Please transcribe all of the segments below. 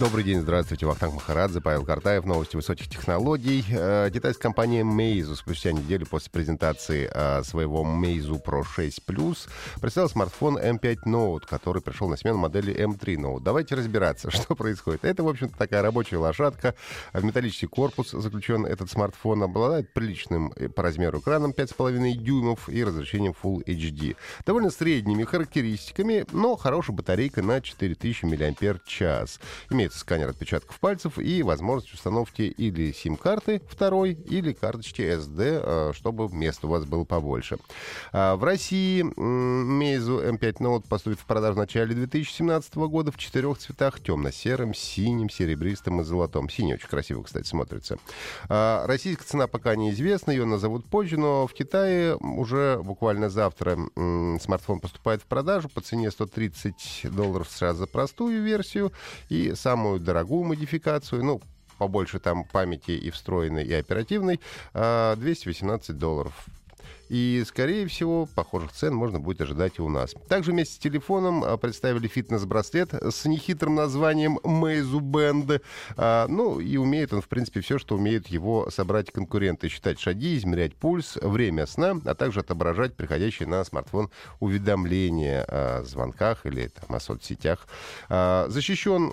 Добрый день, здравствуйте. Вахтанг Махарадзе, Павел Картаев, новости высоких технологий. Э, китайская компания Meizu спустя неделю после презентации э, своего Meizu Pro 6 Plus представила смартфон M5 Note, который пришел на смену модели M3 Note. Давайте разбираться, что происходит. Это, в общем-то, такая рабочая лошадка. В металлический корпус заключен этот смартфон. Обладает приличным э, по размеру экраном 5,5 дюймов и разрешением Full HD. Довольно средними характеристиками, но хорошая батарейка на 4000 мАч. Имеет имеется сканер отпечатков пальцев и возможность установки или сим-карты второй, или карточки SD, э, чтобы места у вас было побольше. А, в России Meizu M5 Note поступит в продажу в начале 2017 года в четырех цветах. Темно-серым, синим, серебристым и золотом. Синий очень красиво, кстати, смотрится. А, российская цена пока неизвестна, ее назовут позже, но в Китае уже буквально завтра смартфон поступает в продажу по цене 130 долларов США за простую версию и сам самую дорогую модификацию, ну, побольше там памяти и встроенной, и оперативной, 218 а, долларов. И, скорее всего, похожих цен можно будет ожидать и у нас. Также вместе с телефоном а, представили фитнес-браслет с нехитрым названием Meizu Band. А, ну, и умеет он, в принципе, все, что умеют его собрать конкуренты. Считать шаги, измерять пульс, время сна, а также отображать приходящие на смартфон уведомления о звонках или там, о соцсетях. А, защищен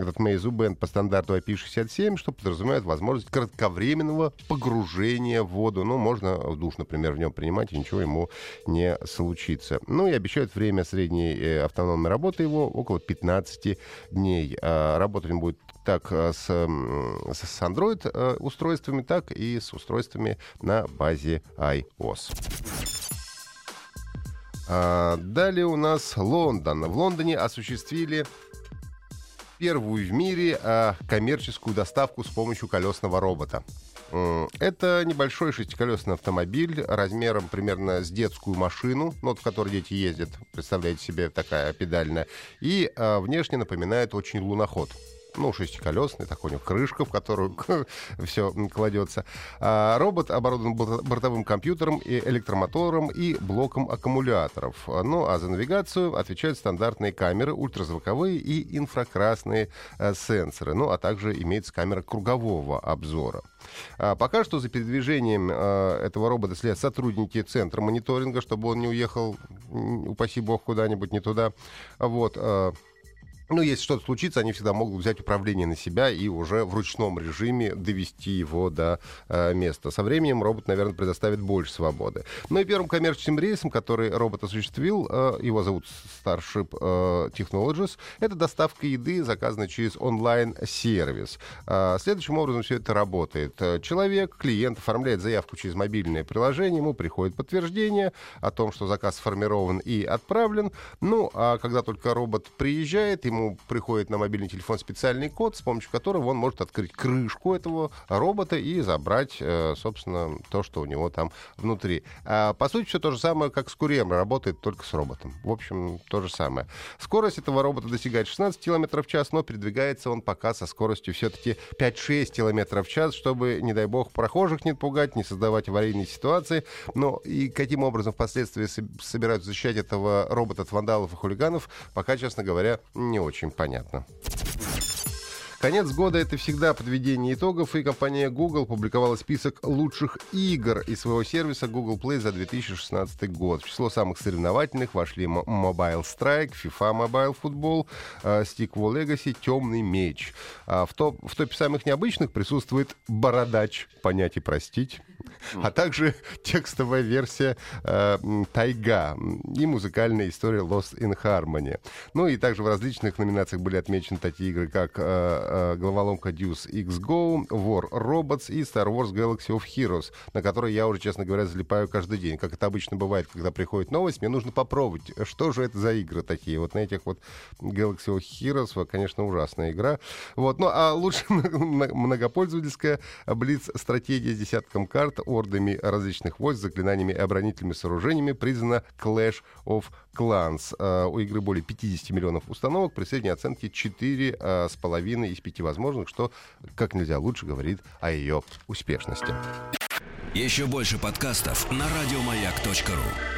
этот Meizu Band по стандарту IP67, что подразумевает возможность кратковременного погружения в воду. Ну, можно в душ, например, например, в нем принимать, и ничего ему не случится. Ну и обещают время средней э, автономной работы его около 15 дней. А работать он будет так э, с, с Android э, устройствами, так и с устройствами на базе iOS. А, далее у нас Лондон. В Лондоне осуществили первую в мире а, коммерческую доставку с помощью колесного робота. Это небольшой шестиколесный автомобиль размером примерно с детскую машину, ну, вот, в которой дети ездят, представляете себе, такая педальная, и а, внешне напоминает очень луноход ну, шестиколесный, такой у него крышка, в которую все кладется. А робот оборудован бортовым компьютером, и электромотором и блоком аккумуляторов. Ну, а за навигацию отвечают стандартные камеры, ультразвуковые и инфракрасные э, сенсоры. Ну, а также имеется камера кругового обзора. А пока что за передвижением э, этого робота следят сотрудники центра мониторинга, чтобы он не уехал, упаси бог, куда-нибудь не туда. Вот. Э, ну, если что-то случится, они всегда могут взять управление на себя и уже в ручном режиме довести его до э, места. Со временем робот, наверное, предоставит больше свободы. Ну и первым коммерческим рейсом, который робот осуществил, э, его зовут Starship э, Technologies, это доставка еды, заказанная через онлайн-сервис. Э, следующим образом все это работает. Человек, клиент оформляет заявку через мобильное приложение, ему приходит подтверждение о том, что заказ сформирован и отправлен. Ну, а когда только робот приезжает, ему ему приходит на мобильный телефон специальный код, с помощью которого он может открыть крышку этого робота и забрать, э, собственно, то, что у него там внутри. А, по сути, все то же самое, как с курьером, работает только с роботом. В общем, то же самое. Скорость этого робота достигает 16 км в час, но передвигается он пока со скоростью все-таки 5-6 км в час, чтобы, не дай бог, прохожих не пугать, не создавать аварийные ситуации. Но и каким образом впоследствии собираются защищать этого робота от вандалов и хулиганов, пока, честно говоря, не очень очень понятно. Конец года — это всегда подведение итогов, и компания Google публиковала список лучших игр из своего сервиса Google Play за 2016 год. В число самых соревновательных вошли Mobile Strike, FIFA Mobile Football, э, Stick Wall Legacy, Темный меч. А в, топ, в топе самых необычных присутствует Бородач, понять и простить, а также текстовая версия э, Тайга и музыкальная история Lost in Harmony. Ну и также в различных номинациях были отмечены такие игры, как э, головоломка Deuce X Go, War Robots и Star Wars Galaxy of Heroes, на которые я уже, честно говоря, залипаю каждый день. Как это обычно бывает, когда приходит новость, мне нужно попробовать, что же это за игры такие. Вот на этих вот Galaxy of Heroes, конечно, ужасная игра. Вот. Ну, а лучше многопользовательская Блиц-стратегия с десятком карт, ордами различных войск, заклинаниями и оборонительными сооружениями признана Clash of Clans. Uh, у игры более 50 миллионов установок, при средней оценке 4,5 uh, из 5 возможных, что как нельзя лучше говорит о ее успешности. Еще больше подкастов на радиомаяк.ру